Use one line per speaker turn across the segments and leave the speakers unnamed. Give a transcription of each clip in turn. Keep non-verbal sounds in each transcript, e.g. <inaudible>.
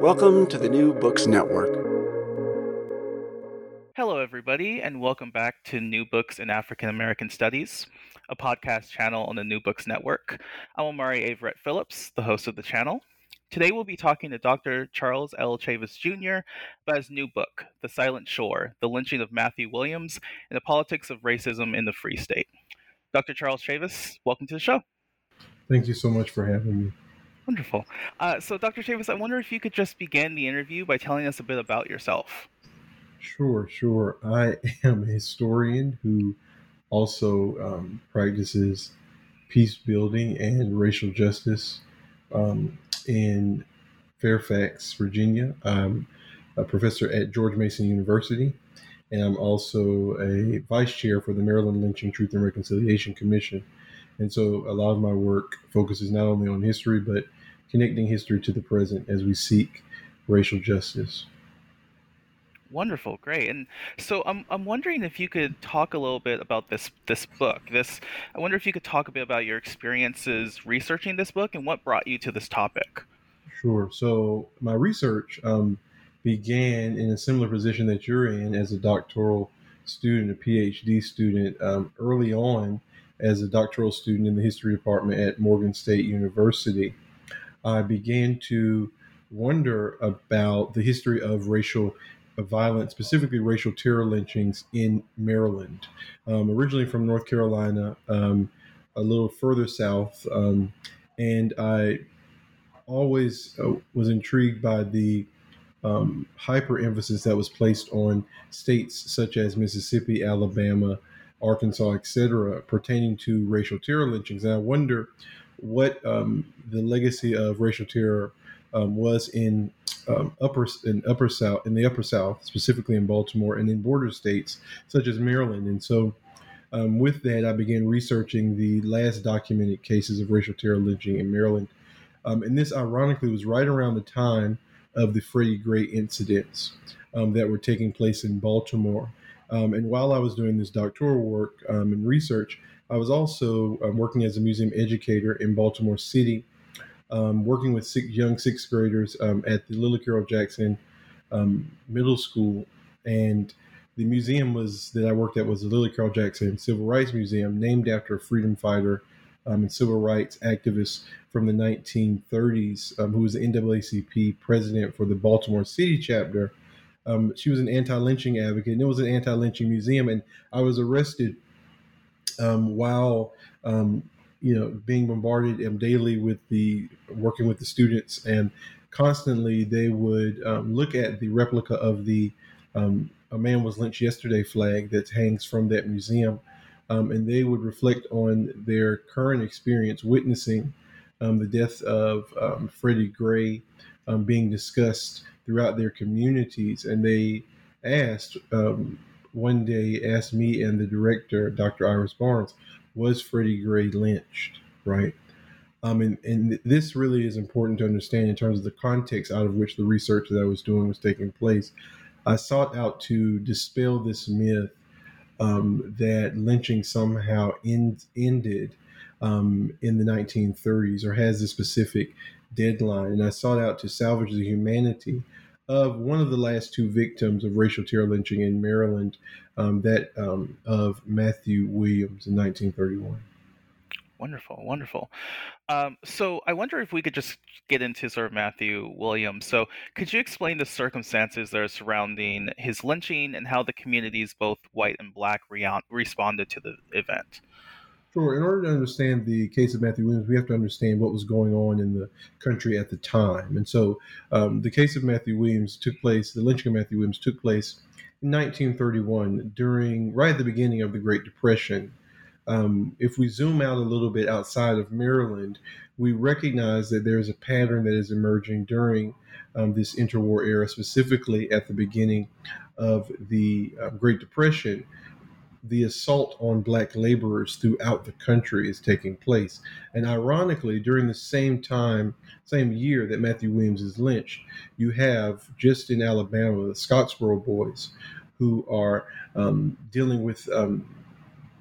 Welcome to the New Books Network.
Hello, everybody, and welcome back to New Books in African American Studies, a podcast channel on the New Books Network. I'm Omari Averett Phillips, the host of the channel. Today, we'll be talking to Dr. Charles L. Chavis Jr. about his new book, The Silent Shore The Lynching of Matthew Williams and the Politics of Racism in the Free State. Dr. Charles Chavis, welcome to the show.
Thank you so much for having me.
Wonderful. Uh, so, Dr. Chavis, I wonder if you could just begin the interview by telling us a bit about yourself.
Sure, sure. I <laughs> am a historian who also um, practices peace building and racial justice um, in Fairfax, Virginia. I'm a professor at George Mason University, and I'm also a vice chair for the Maryland Lynching Truth and Reconciliation Commission. And so a lot of my work focuses not only on history, but connecting history to the present as we seek racial justice.
Wonderful, great. And so I'm I'm wondering if you could talk a little bit about this this book. This I wonder if you could talk a bit about your experiences researching this book and what brought you to this topic.
Sure. So my research um, began in a similar position that you're in as a doctoral student, a PhD student, um, early on as a doctoral student in the history department at Morgan State University. I began to wonder about the history of racial violence, specifically racial terror lynchings in Maryland. Um, originally from North Carolina, um, a little further south, um, and I always uh, was intrigued by the um, hyper emphasis that was placed on states such as Mississippi, Alabama, Arkansas, etc., pertaining to racial terror lynchings. And I wonder what um, the legacy of racial terror um, was in um, upper in upper south in the upper south, specifically in Baltimore and in border states such as Maryland. And so, um, with that, I began researching the last documented cases of racial terror lynching in Maryland. Um, and this, ironically, was right around the time of the Freddie Gray incidents um, that were taking place in Baltimore. Um, and while I was doing this doctoral work um, and research, I was also working as a museum educator in Baltimore City um, working with six, young sixth graders um, at the Lillie Carroll Jackson um, Middle School, and the museum was that I worked at was the Lillie Carroll Jackson Civil Rights Museum, named after a freedom fighter um, and civil rights activist from the 1930s, um, who was the NAACP president for the Baltimore City chapter. Um, she was an anti-lynching advocate, and it was an anti-lynching museum. And I was arrested while you know being bombarded um, daily with the working with the students and constantly they would um, look at the replica of the um, a man was lynched yesterday flag that hangs from that museum um, and they would reflect on their current experience witnessing um, the death of um, freddie gray being discussed throughout their communities. And they asked one day asked me and the director dr iris barnes was Freddie Gray lynched, right? Um, and, and this really is important to understand in terms of the context out of which the research that I was doing was taking place. I sought out to dispel this myth um, that lynching somehow end, ended um, in the 1930s or has a specific deadline. And I sought out to salvage the humanity of one of the last two victims of racial terror lynching in Maryland, um, that um, of Matthew Williams in 1931.
Wonderful, wonderful. Um, so I wonder if we could just get into sort of Matthew Williams. So could you explain the circumstances that are surrounding his lynching and how the communities, both white and black, re- responded to the event?
Sure. In order to understand the case of Matthew Williams, we have to understand what was going on in the country at the time. And so um, the case of Matthew Williams took place, the lynching of Matthew Williams took place in 1931 during right at the beginning of the Great Depression. Um, if we zoom out a little bit outside of Maryland, we recognize that there's a pattern that is emerging during um, this interwar era, specifically at the beginning of the uh, Great Depression. The assault on black laborers throughout the country is taking place. And ironically, during the same time, same year that Matthew Williams is lynched, you have just in Alabama the Scottsboro boys who are um, dealing with um,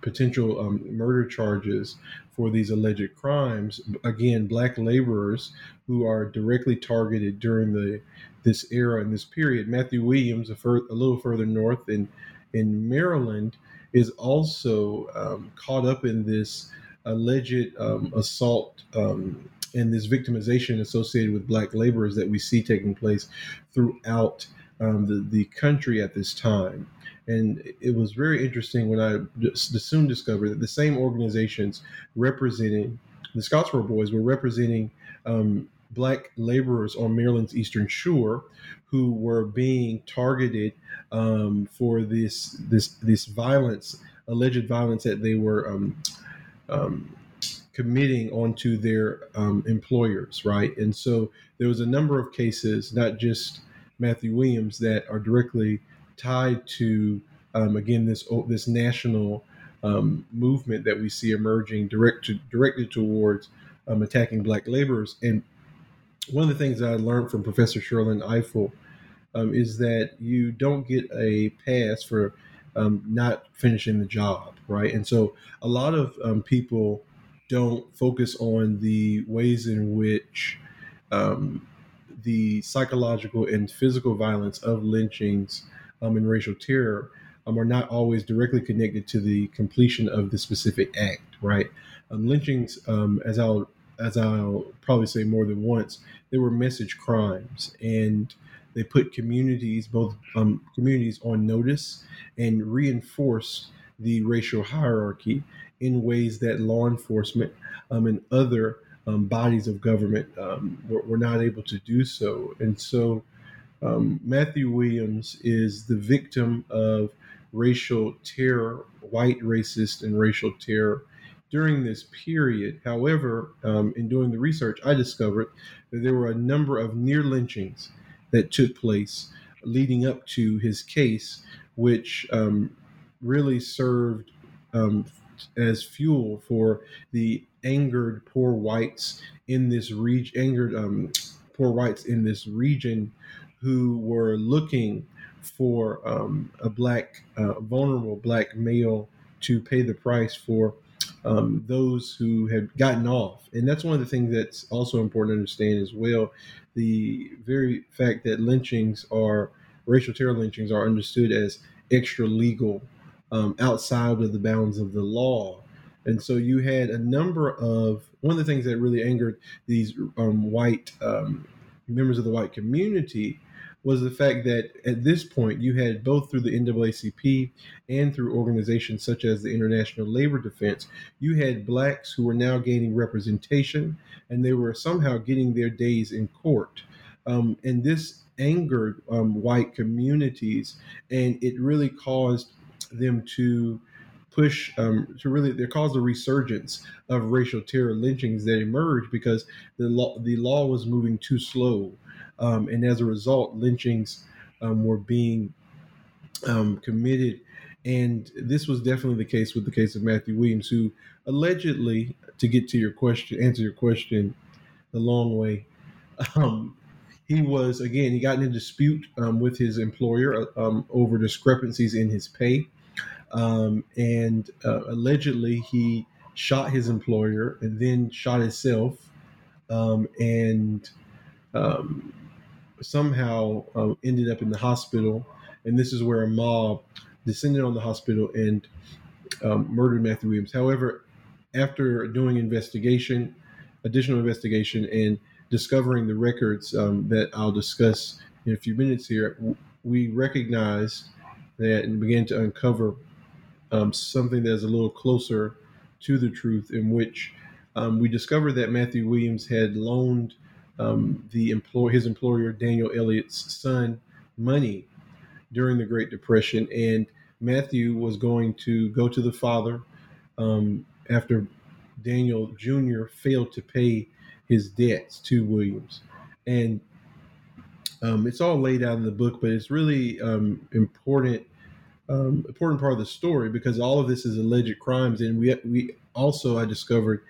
potential um, murder charges for these alleged crimes. Again, black laborers who are directly targeted during the this era and this period. Matthew Williams, a, fur, a little further north in in Maryland, is also um, caught up in this alleged um, assault um, and this victimization associated with black laborers that we see taking place throughout um, the, the country at this time. And it was very interesting when I soon discovered that the same organizations representing the Scottsboro Boys were representing um, black laborers on Maryland's Eastern Shore who were being targeted um, for this this this violence, alleged violence that they were um, um, committing onto their um, employers, right? And so there was a number of cases, not just Matthew Williams, that are directly tied to um, again this this national um, movement that we see emerging direct directed towards attacking black laborers. And one of the things I learned from Professor Sherrilyn Ifill um, is that you don't get a pass for um, not finishing the job, right? And so a lot of um, people don't focus on the ways in which the psychological and physical violence of lynchings um, and racial terror um, are not always directly connected to the completion of the specific act, right? Um, lynchings, um, as I'll as I'll probably say more than once, they were message crimes, and they put communities, both um, communities, on notice and reinforce the racial hierarchy in ways that law enforcement um, and other um, bodies of government um, were, were, not able to do so. And so um, Matthew Williams is the victim of racial terror, white racist and racial terror during this period. However, um, in doing the research, I discovered that there were a number of near lynchings that took place leading up to his case, which um, really served um, as fuel for the angered poor whites in this region, angered um, poor whites in this region who were looking for um, a black, uh, vulnerable black male to pay the price for um, those who had gotten off. And that's one of the things that's also important to understand as well. The very fact that lynchings are, racial terror lynchings are understood as extra legal um, outside of the bounds of the law. And so you had a number of, one of the things that really angered these um, white um, members of the white community was the fact that at this point you had both through the NAACP and through organizations such as the International Labor Defense, you had blacks who were now gaining representation and they were somehow getting their days in court. Um, and this angered um, white communities and it really caused them to push um, to really they caused a resurgence of racial terror lynchings that emerged because the law the law was moving too slow um, and as a result, lynchings um, were being um, committed. And this was definitely the case with the case of Matthew Williams, who allegedly, to get to your question, answer your question the long way, <laughs> um, he was again he got in a dispute um, with his employer um, over discrepancies in his pay, um, and uh, allegedly he shot his employer and then shot himself, and somehow uh, ended up in the hospital, and this is where a mob descended on the hospital and um, murdered Matthew Williams. However, after doing investigation, additional investigation, and discovering the records um, that I'll discuss in a few minutes here, we recognized that and began to uncover um, something that's a little closer to the truth, in which um, we discovered that Matthew Williams had loaned um, the employ his employer Daniel Elliott's son money during the Great Depression, and Matthew was going to go to the father um, after Daniel Jr. failed to pay his debts to Williams, and um, it's all laid out in the book, but it's really um, important um, important part of the story because all of this is alleged crimes, and we we also I discovered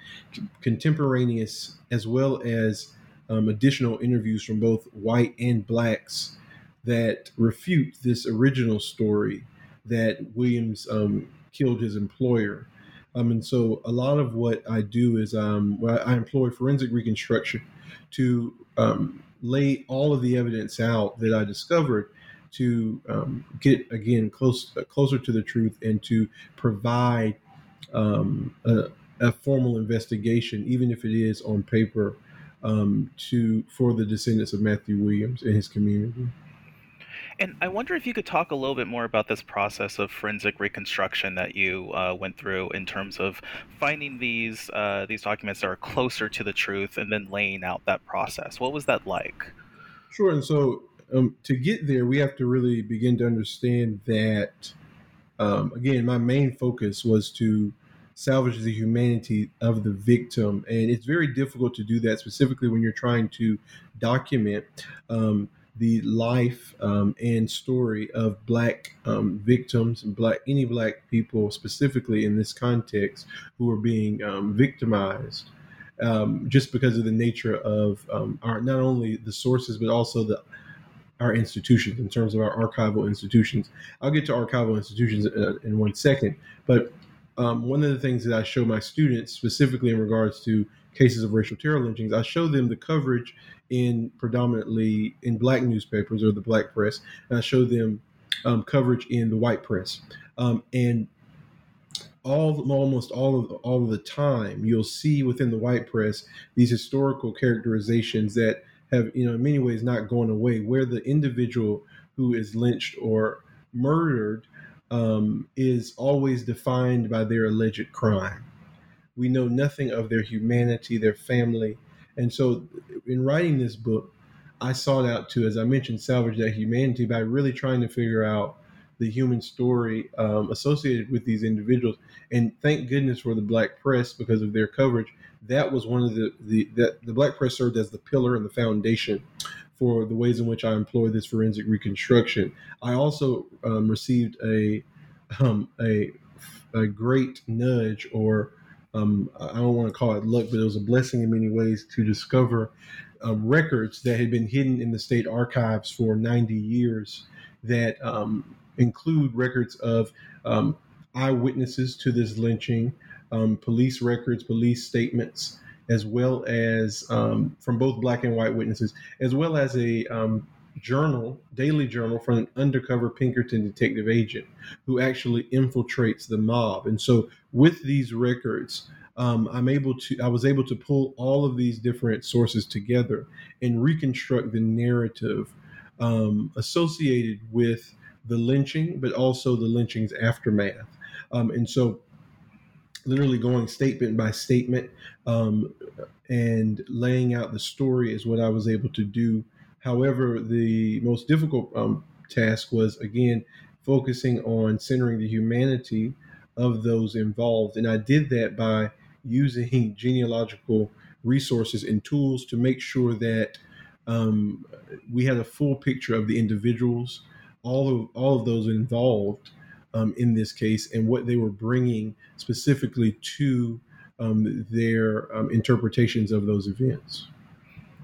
contemporaneous as well as um, additional interviews from both white and blacks that refute this original story that Williams um, killed his employer. Um, and so a lot of what I do is um, I employ forensic reconstruction to um, lay all of the evidence out that I discovered to um, get again close uh, closer to the truth and to provide um, a, a, formal investigation, even if it is on paper, um, to for the descendants of Matthew Williams and his community.
And I wonder if you could talk a little bit more about this process of forensic reconstruction that you uh, went through in terms of finding these uh, these documents that are closer to the truth and then laying out that process. What was that like?
Sure. And so um, to get there, we have to really begin to understand that. Um, again, my main focus was to salvage the humanity of the victim, and it's very difficult to do that, specifically when you're trying to document. Um, the life um, and story of black um, victims black any black people specifically in this context who are being um, victimized um, just because of the nature of um, our not only the sources but also the our institutions in terms of our archival institutions. I'll get to archival institutions in, in one second, but um, one of the things that I show my students, specifically in regards to cases of racial terror lynchings, I show them the coverage in predominantly in black newspapers or the black press, and I show them um, coverage in the white press. Um, and all almost all of all of the time, you'll see within the white press these historical characterizations that have, you know, in many ways not gone away, where the individual who is lynched or murdered um, is always defined by their alleged crime. We know nothing of their humanity, their family, and so, in writing this book, I sought out to, as I mentioned, salvage that humanity by really trying to figure out the human story um, associated with these individuals. And thank goodness for the black press because of their coverage. That was one of the the that the black press served as the pillar and the foundation for the ways in which I employ this forensic reconstruction. I also um, received a um, a a great nudge or um, I don't want to call it luck, but it was a blessing in many ways to discover uh, records that had been hidden in the state archives for 90 years that um, include records of um, eyewitnesses to this lynching, um, police records, police statements, as well as um, from both black and white witnesses, as well as a um, journal, daily journal from an undercover Pinkerton detective agent who actually infiltrates the mob. And so, with these records, um, I'm able to, I was able to pull all of these different sources together and reconstruct the narrative um, associated with the lynching, but also the lynching's aftermath. Um, and so, literally going statement by statement um, and laying out the story is what I was able to do However, the most difficult um, task was again focusing on centering the humanity of those involved. And I did that by using <laughs> genealogical resources and tools to make sure that um, we had a full picture of the individuals, all of all of those involved um, in this case, and what they were bringing specifically to um, their um, interpretations of those events.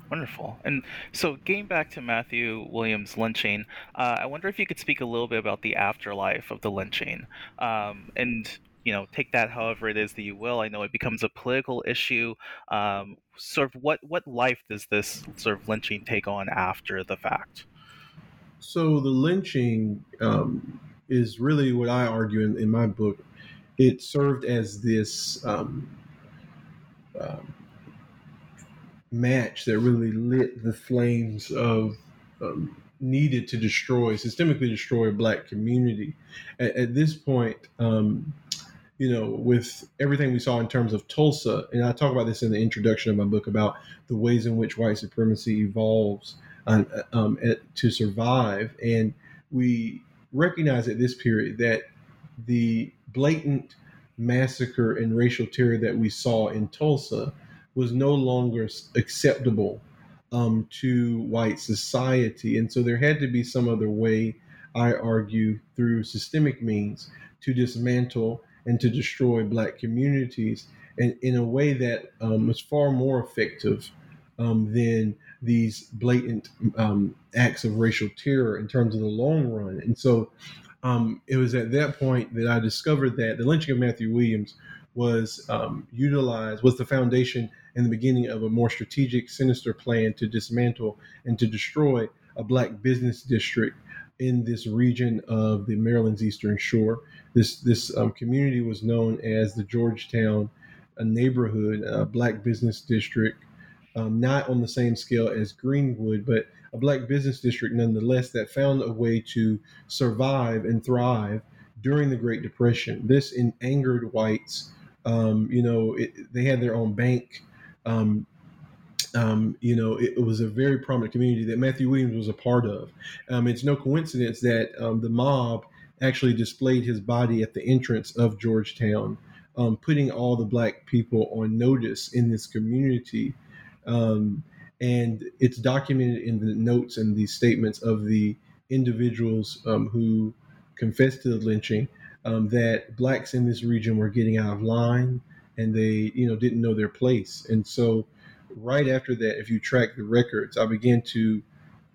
Wonderful. And so, getting back to Matthew Williams lynching, uh, I wonder if you could speak a little bit about the afterlife of the lynching, um, and you know, take that however it is that you will. I know it becomes a political issue. Um, sort of, what what life does this sort of lynching take on after the fact?
So the lynching um, is really what I argue in, in my book. It served as this um, um, match that really lit the flames of um, needed to destroy, systemically destroy a black community. At, at this point, um, you know, with everything we saw in terms of Tulsa, and I talk about this in the introduction of my book about the ways in which white supremacy evolves um, um, at, to survive. And we recognize at this period that the blatant massacre and racial terror that we saw in Tulsa was no longer acceptable um, to white society. And so there had to be some other way, I argue, through systemic means to dismantle and to destroy black communities and in a way that um, was far more effective um, than these blatant um, acts of racial terror in terms of the long run. And so um, it was at that point that I discovered that the lynching of Matthew Williams was um, utilized, was the foundation in the beginning of a more strategic, sinister plan to dismantle and to destroy a black business district in this region of the Maryland's Eastern Shore. This this um, community was known as the Georgetown a neighborhood, a black business district, um, not on the same scale as Greenwood, but a black business district nonetheless that found a way to survive and thrive during the Great Depression. This angered whites. Um, you know, it, they had their own bank. Um, um, you know, it, it, was a very prominent community that Matthew Williams was a part of. Um, it's no coincidence that um, the mob actually displayed his body at the entrance of Georgetown, um, putting all the black people on notice in this community. Um, and it's documented in the notes and the statements of the individuals um, who confessed to the lynching that blacks in this region were getting out of line and they, you know, didn't know their place. And so right after that, if you track the records, I began to,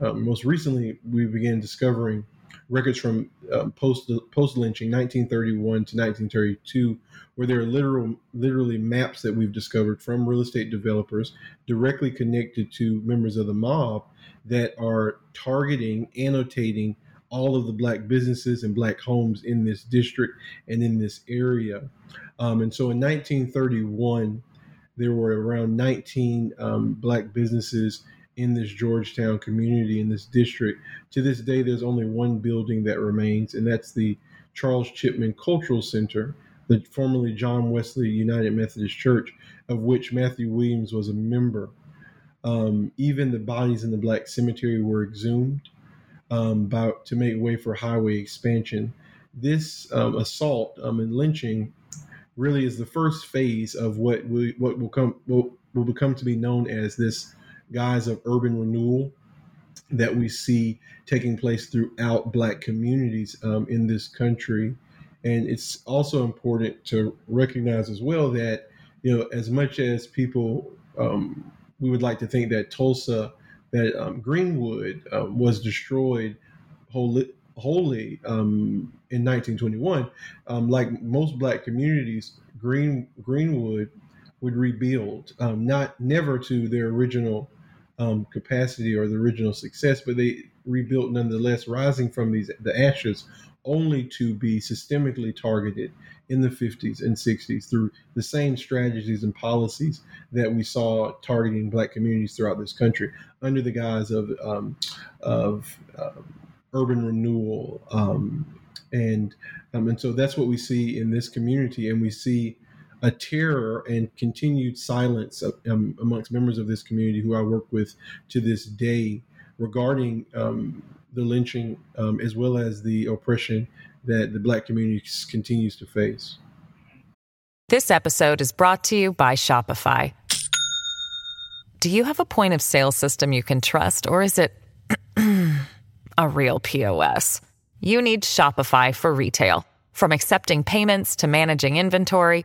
um, most recently, we began discovering records from um, post post lynching 1931 to 1932 where there are literal literally maps that we've discovered from real estate developers directly connected to members of the mob that are targeting annotating all of the black businesses and black homes in this district and in this area. Um, and so in 1931 there were around 19 um, black businesses in this Georgetown community in this district. To this day, there's only one building that remains, and that's the Charles Chipman Cultural Center, the formerly John Wesley United Methodist Church, of which Matthew Williams was a member. Um, even the bodies in the black cemetery were exhumed um, by, to make way for highway expansion. This um, assault um, and lynching really is the first phase of what we, what will come will, will become to be known as this guise of urban renewal that we see taking place throughout black communities um, in this country. And it's also important to recognize as well that you know as much as people um, we would like to think that tulsa that um, greenwood um, was destroyed wholly, wholly um, in 1921 um, like most black communities green greenwood would rebuild not never to their original um, capacity or the original success, but they rebuilt nonetheless, rising from these the ashes, only to be systemically targeted in the 50s and 60s through the same strategies and policies that we saw targeting black communities throughout this country under the guise of um, of uh, urban renewal um, and um, and so that's what we see in this community and we see a terror and continued silence um, amongst members of this community who I work with to this day regarding um, the lynching um, as well as the oppression that the Black community continues to face.
This episode is brought to you by Shopify. Do you have a point of sale system you can trust, or is it <clears throat> a real POS? You need Shopify for retail. From accepting payments to managing inventory,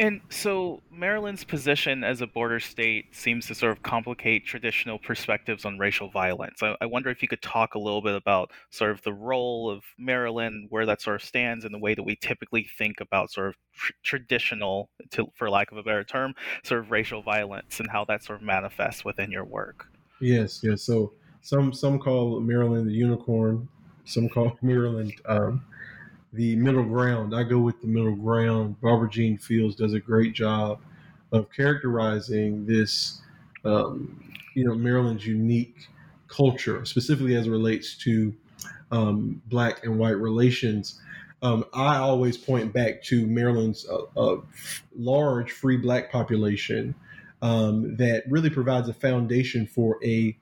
And so Maryland's position as a border state seems to sort of complicate traditional perspectives on racial violence. I, I, wonder if you could talk a little bit about sort of the role of Maryland, where that sort of stands in the way that we typically think about sort of tr- traditional, to, for lack of a better term, sort of racial violence and how that sort of manifests within your work.
Yes, yes. So some some call Maryland the unicorn, some call <laughs> Maryland um, the middle ground. I go with the middle ground. Barbara Jeanne Fields does a great job of characterizing this, um, you know, Maryland's unique culture, specifically as it relates to um, black and white relations. Um, I always point back to Maryland's uh, uh, large free black population um, that really provides a foundation for a,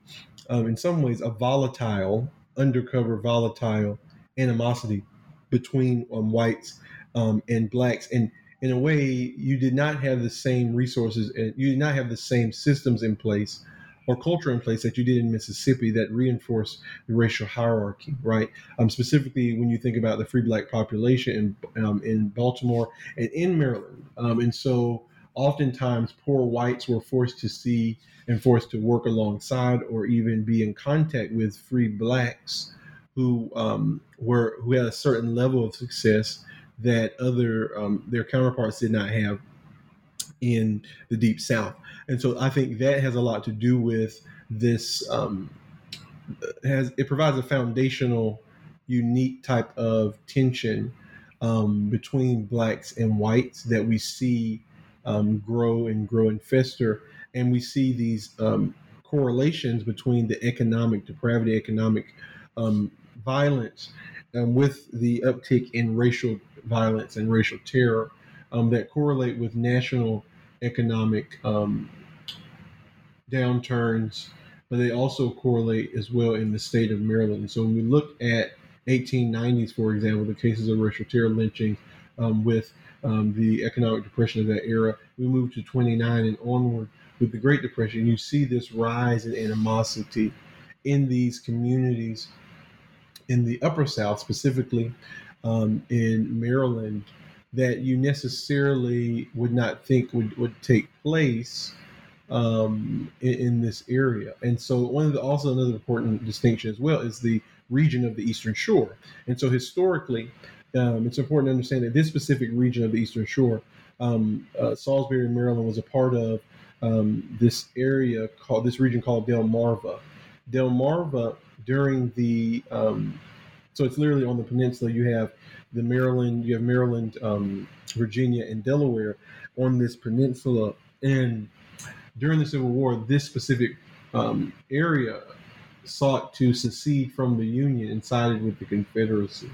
um, in some ways, a volatile, undercover, volatile animosity between um, whites um, and blacks. And in a way, you did not have the same resources and you did not have the same systems in place or culture in place that you did in Mississippi that reinforced the racial hierarchy, right? Um, specifically, when you think about the free black population in, um, in Baltimore and in Maryland. Um, and so, oftentimes, poor whites were forced to see and forced to work alongside or even be in contact with free blacks who um, were who had a certain level of success that other um, their counterparts did not have in the deep south. And so i think that has a lot to do with this um, has it provides a foundational unique type of tension um, between blacks and whites that we see um, grow and grow and fester. And we see these um, correlations between the economic depravity economic um, violence um, with the uptick in racial violence and racial terror um, that correlate with national economic um, downturns, but they also correlate as well in the state of Maryland. So when we look at 1890s, for example, the cases of racial terror lynching um, with um, the economic depression of that era, we move to 29 and onward with the Great Depression. You see this rise in animosity in these communities in the Upper South, specifically um, in Maryland, that you necessarily would not think would, would take place um, in, in, this area. And so, one of the also another important distinction as well is the region of the Eastern Shore. And so, historically, um, it's important to understand that this specific region of the Eastern Shore, um, uh, Salisbury, Maryland, was a part of um, this area called this region called Delmarva. Delmarva during the um, so it's literally on the peninsula. You have the Maryland, you have Maryland, um, Virginia, and Delaware on this peninsula. And during the Civil War, this specific um, area sought to secede from the Union and sided with the Confederacy.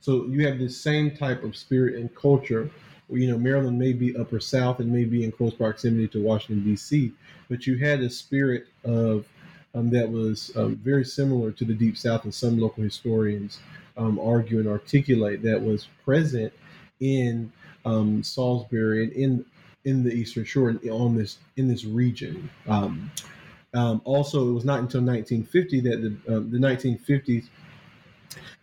So you have this same type of spirit and culture. You know, Maryland may be upper South and may be in close proximity to Washington D.C., but you had a spirit of um, that was um, very similar to the Deep South, and some local historians um, argue and articulate that was present in um, Salisbury and in in the Eastern Shore on this in this region. Um, also, it was not until 1950 that the the 1950s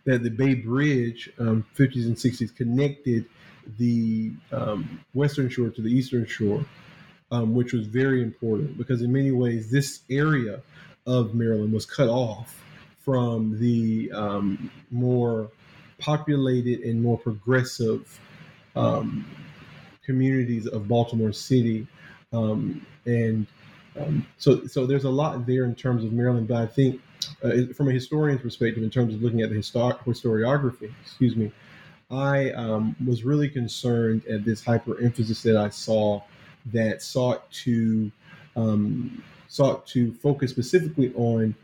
that the Bay Bridge, 50s and 60s, connected the Western Shore to the Eastern Shore. Um, which was very important because in many ways this area of Maryland was cut off from the um, more populated and more progressive um, communities of Baltimore City, um, and um, so so there's a lot there in terms of Maryland. But I think, uh, from a historian's perspective, in terms of looking at the histor- historiography, excuse me, I um, was really concerned at this hyper emphasis that I saw that sought to um, sought to focus specifically on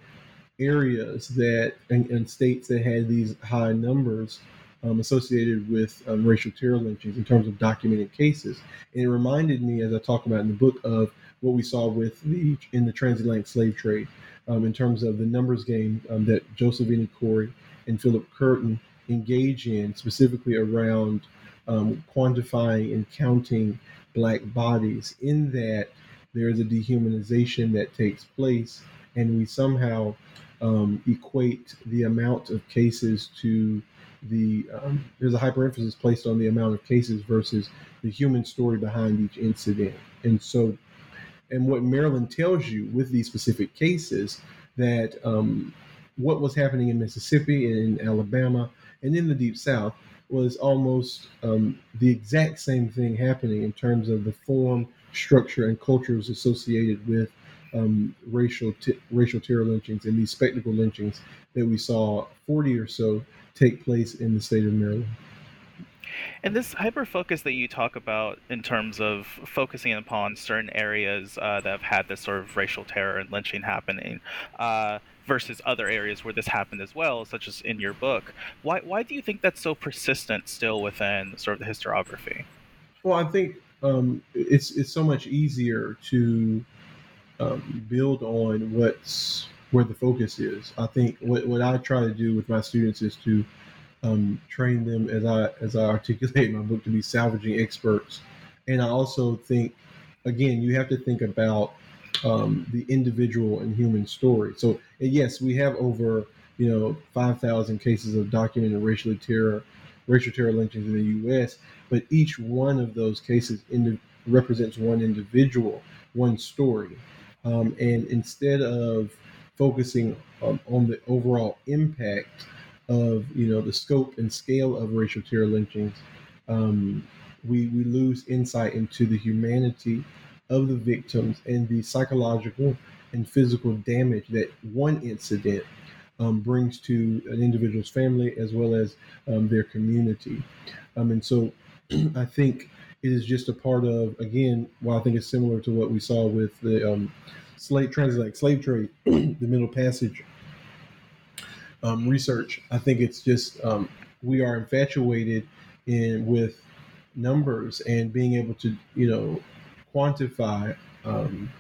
areas that and, and states that had these high numbers um, associated with um, racial terror lynchings in terms of documented cases. And it reminded me, as I talk about in the book, of what we saw with the in the transatlantic slave trade, um, in terms of the numbers game um, that Joseph N. Corey and Philip Curtin engage in, specifically around um, quantifying and counting black bodies. In that, there is a dehumanization that takes place, and we somehow um, equate the amount of cases to the um, there's a hyperemphasis placed on the amount of cases versus the human story behind each incident. And so, and what Maryland tells you with these specific cases that um, what was happening in Mississippi and in Alabama and in the Deep South was almost um, the exact same thing happening in terms of the form, structure, and cultures associated with um, racial t- racial terror lynchings and these spectacle lynchings that we saw 40 or so take place in the state of Maryland.
And this hyper focus that you talk about in terms of focusing upon certain areas uh, that have had this sort of racial terror and lynching happening uh, versus other areas where this happened as well, such as in your book, why, why do you think that's so persistent still within sort of the historiography?
Well, I think um, it's it's so much easier to um, build on what's where the focus is. I think what, what I try to do with my students is to um, train them as I as I articulate my book to be salvaging experts, and I also think again you have to think about um, the individual and human story. So yes, we have over you know five thousand cases of documented racial terror, racial terror lynchings in the U.S. But each one of those cases represents one individual, one story, um, and instead of focusing um, on the overall impact of you know the scope and scale of racial terror lynchings, um, we we lose insight into the humanity of the victims and the psychological and physical damage that one incident um, brings to an individual's family as well as um, their community. Um, and so <clears throat> I think it is just a part of, again, while I think it's similar to what we saw with the um, slave transatlantic slave trade, <clears throat> the Middle Passage um, research, I think it's just um, we are infatuated in with numbers and being able to, you know, quantify um,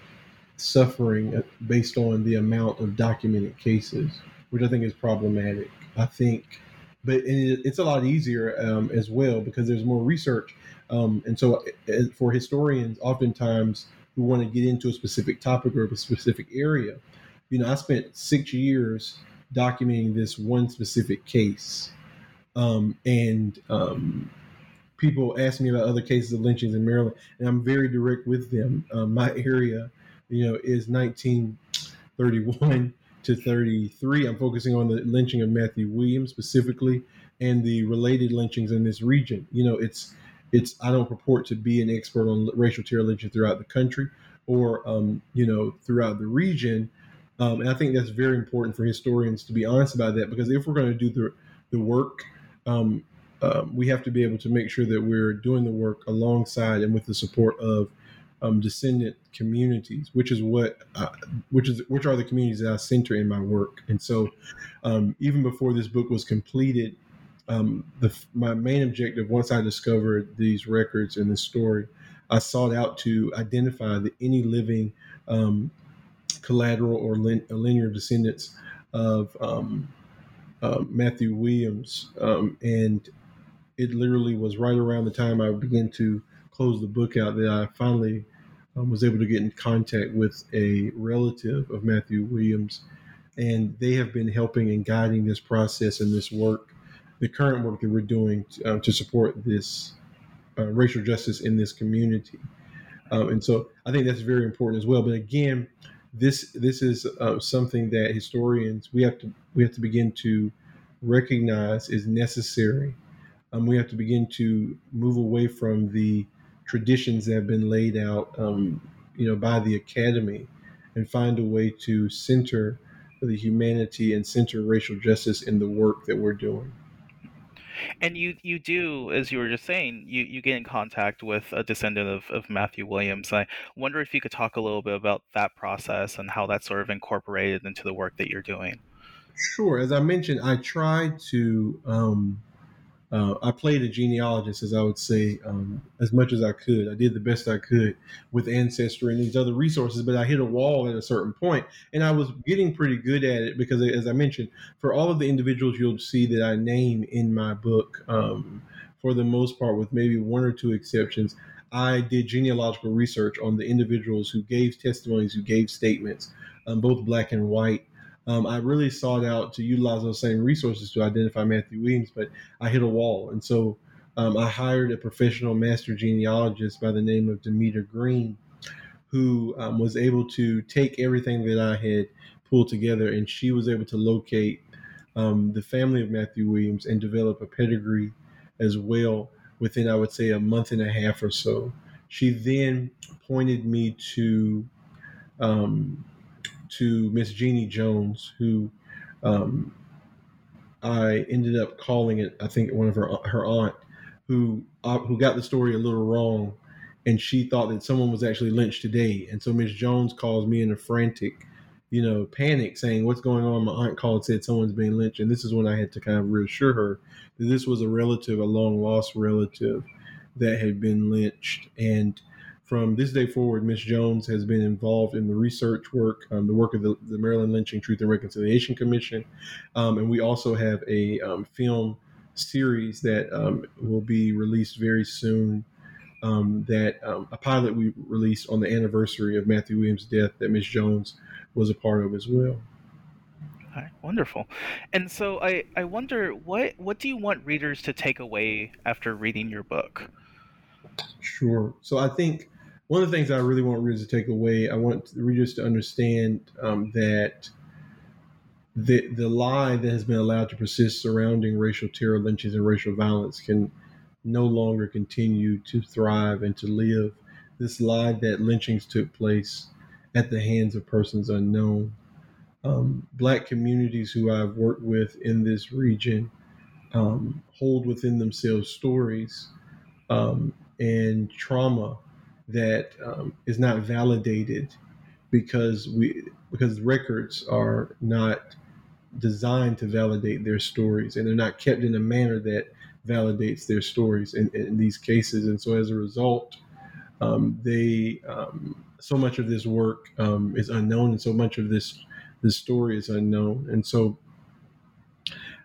suffering based on the amount of documented cases, which I think is problematic. I think, but it's a lot easier um, as well because there's more research. Um, and so, uh, for historians, oftentimes who want to get into a specific topic or a specific area, you know, I spent six years documenting this one specific case. Um, and um, people ask me about other cases of lynchings in Maryland, and I'm very direct with them. Um, my area, you know, is 1931 to 33. I'm focusing on the lynching of Matthew Williams specifically, and the related lynchings in this region. You know, it's it's I don't purport to be an expert on racial terror lynching throughout the country or um, you know throughout the region. Um, and I think that's very important for historians to be honest about that because if we're going to do the the work um, um, we have to be able to make sure that we're doing the work alongside and with the support of um, descendant communities, which is what, uh, which is which are the communities that I center in my work. And so, um, even before this book was completed, um, the, my main objective, once I discovered these records and this story, I sought out to identify the any living um, collateral or lin- linear descendants of um, uh, Matthew Williams, and it literally was right around the time I began to close the book out that I finally um, was able to get in contact with a relative of Matthew Williams. And they have been helping and guiding this process and this work, the current work that we're doing to, uh, to support this uh, racial justice in this community. Um, and so I think that's very important as well. But again, this this is uh, something that historians we have to we have to begin to recognize is necessary um, we have to begin to move away from the traditions that have been laid out, um, you know, by the academy, and find a way to center the humanity and center racial justice in the work that we're doing.
And you you do, as you were just saying, you, you get in contact with a descendant of, of Matthew Williams. I wonder if you could talk a little bit about that process and how that's sort of incorporated into the work that you're doing.
Sure. As I mentioned, I try to um, uh, I played a genealogist, as I would say, um, as much as I could. I did the best I could with Ancestry and these other resources, but I hit a wall at a certain point, and I was getting pretty good at it because, as I mentioned, for all of the individuals you'll see that I name in my book, um, for the most part, with maybe one or two exceptions, I did genealogical research on the individuals who gave testimonies, who gave statements, um, both black and white, um, I really sought out to utilize those same resources to identify Matthew Williams, but I hit a wall. And so um, I hired a professional master genealogist by the name of Demeter Green, who um, was able to take everything that I had pulled together, and she was able to locate um, the family of Matthew Williams and develop a pedigree as well within, I would say, a month and a half or so. She then pointed me to um, to Miss Jeannie Jones, who um, I ended up calling it. I think one of her her aunt, who uh, who got the story a little wrong, and she thought that someone was actually lynched today. And so Miss Jones calls me in a frantic, you know, panic, saying, "What's going on?" My aunt called, said someone's being lynched, and this is when I had to kind of reassure her that this was a relative, a long lost relative, that had been lynched, and from this day forward, Ms. Jones has been involved in the research work, um, the work of the, the, Maryland Lynching Truth and Reconciliation Commission. Um, and we also have a um, film series that um, will be released very soon. Um, that um, a pilot we released on the anniversary of Matthew Williams' death that Ms. Jones was a part of as well.
Right, wonderful. And so I, I wonder what what do you want readers to take away after reading your book?
Sure. So I think one of the things I really want readers to take away, I want readers to understand um, that the the lie that has been allowed to persist surrounding racial terror, lynchings, and racial violence can no longer continue to thrive and to live. This lie that lynchings took place at the hands of persons unknown. Um, black communities who I've worked with in this region um, hold within themselves stories um, and trauma that um, is not validated because we because records are not designed to validate their stories and they're not kept in a manner that validates their stories in, in these cases. And so as a result um, they um, so much of this work um, is unknown and so much of this this story is unknown. And so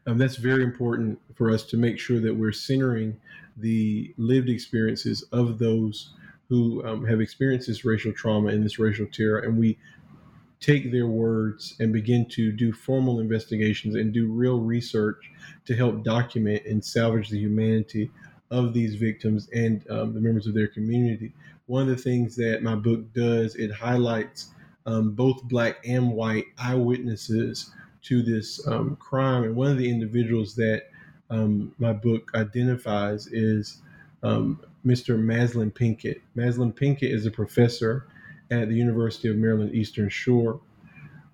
um, that's very important for us to make sure that we're centering the lived experiences of those who um, have experienced this racial trauma and this racial terror, and we take their words and begin to do formal investigations and do real research to help document and salvage the humanity of these victims and um, the members of their community. One of the things that my book does, it highlights um, both black and white eyewitnesses to this um, crime. And one of the individuals that um, my book identifies is um, Mr. Maslin Pinkett. Maslin Pinkett is a professor at the University of Maryland Eastern Shore.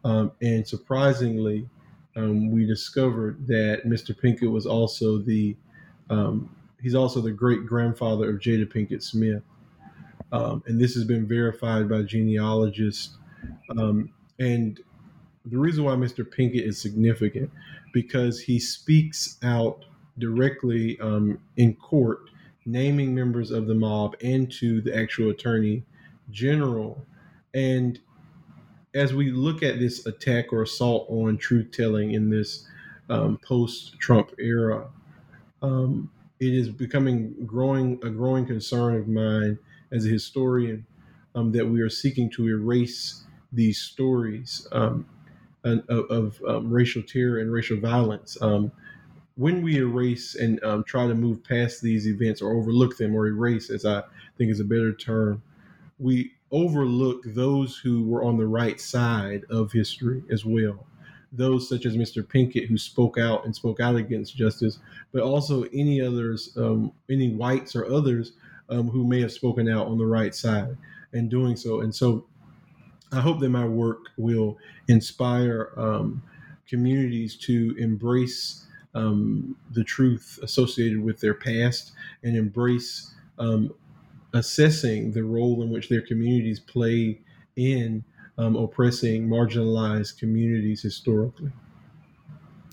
Um, and surprisingly, um, we discovered that Mr. Pinkett was also the um, he's also the great grandfather of Jada Pinkett Smith. Um, and this has been verified by genealogists. Um, and the reason why Mr. Pinkett is significant because he speaks out directly um, in court naming members of the mob and to the actual attorney general. And as we look at this attack or assault on truth telling in this um, post Trump era, um, it is becoming growing a growing concern of mine as a historian um, that we are seeking to erase these stories um, of, of um, racial terror and racial violence. When we erase and um, try to move past these events or overlook them or erase, as I think is a better term, we overlook those who were on the right side of history as well. Those such as Mr. Pinkett, who spoke out and spoke out against justice, but also any others, um, any whites or others um, who may have spoken out on the right side and doing so. And so I hope that my work will inspire um, communities to embrace um, the truth associated with their past and embrace um, assessing the role in which their communities play in um, oppressing marginalized communities historically.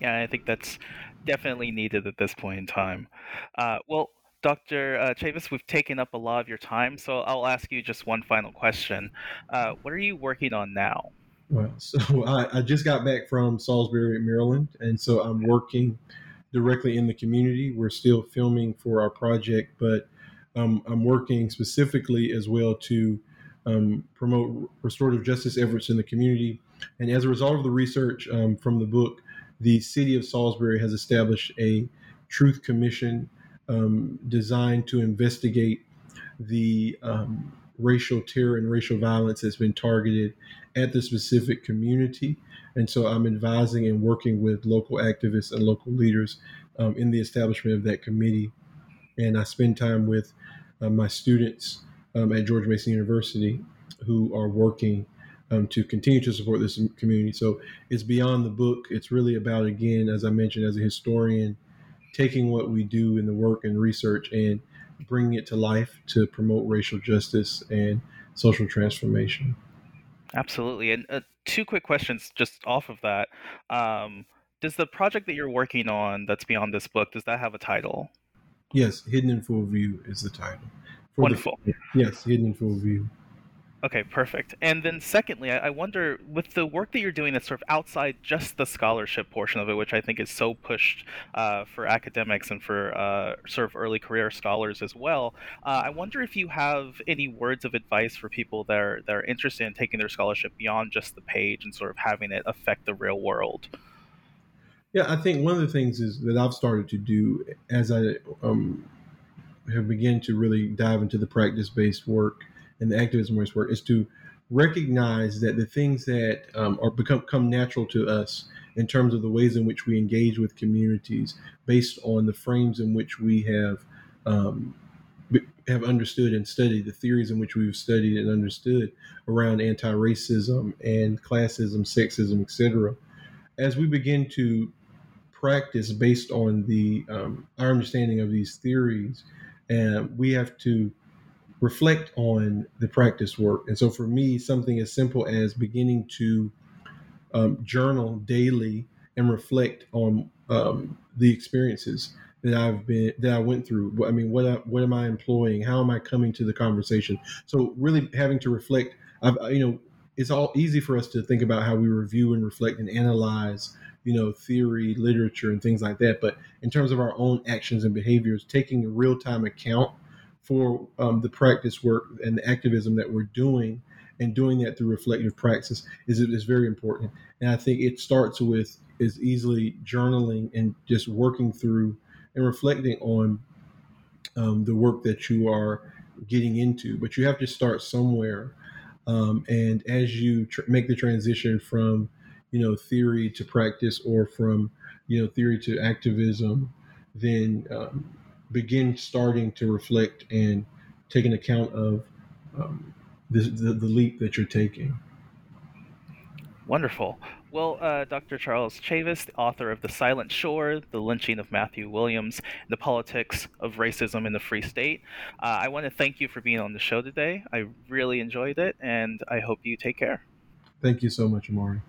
Yeah, I think that's definitely needed at this point in time. Uh, well, Dr. Uh, Chavis, we've taken up a lot of your time, so I'll ask you just one final question. Uh, what are you working on now?
Well, <laughs> so I, I, just got back from Salisbury, Maryland, and so I'm working directly in the community. We're still filming for our project, but um, I'm working specifically as well to um, promote restorative justice efforts in the community. and as a result of the research um, from the book, the city of Salisbury has established a truth commission um, designed to investigate the um, racial terror and racial violence that's been targeted at the specific community. And so I'm advising and working with local activists and local leaders um, in the establishment of that committee. And I spend time with uh, my students um, at George Mason University who are working um, to continue to support this community. So it's beyond the book. It's really about, again, as I mentioned, as a historian, taking what we do in the work and research and bringing it to life to promote racial justice and social transformation.
Absolutely. And uh, two quick questions just off of that. Um, does the project that you're working on that's beyond this book, does that have a title?
Yes, Hidden in Full View is the title.
For Wonderful.
The, yes, Hidden in Full View.
Okay, perfect. And then secondly, I, wonder with the work that you're doing that's sort of outside just the scholarship portion of it, which I think is so pushed uh, for academics and for uh, sort of early career scholars as well. Uh, I wonder if you have any words of advice for people that are that are interested in taking their scholarship beyond just the page and sort of having it affect the real world.
Yeah, I think one of the things is that I've started to do as I um, have begun to really dive into the practice based work and the activism based work is to recognize that the things that um, are become come natural to us in terms of the ways in which we engage with communities based on the frames in which we have um, have understood and studied the theories in which we've studied and understood around anti-racism and classism sexism etc as we begin to practice based on the um, our understanding of these theories and we have to reflect on the practice work. And so for me, something as simple as beginning to um, journal daily and reflect on um, the experiences that I've been that I went through. I mean, what I, what am I employing? How am I coming to the conversation? So really having to reflect. I've you know it's all easy for us to think about how we review and reflect and analyze you know theory literature and things like that but in terms of our own actions and behaviors taking a real-time account for um, the practice work and the activism that we're doing and doing that through reflective practice is is very important. And i think it starts with is easily journaling and just working through and reflecting on um, the work that you are getting into. But you have to start somewhere um, and as you tr- make the transition from you know theory to practice or from you know theory to activism then um, begin starting to reflect and take an account of um, the, the, the, leap that you're taking.
Wonderful. Well, uh, Dr. Charles Chavis, the author of The Silent Shore, The Lynching of Matthew Williams, The Politics of Racism in the Free State, uh, I want to thank you for being on the show today. I really enjoyed it, and I hope you take care.
Thank you so much, Amari.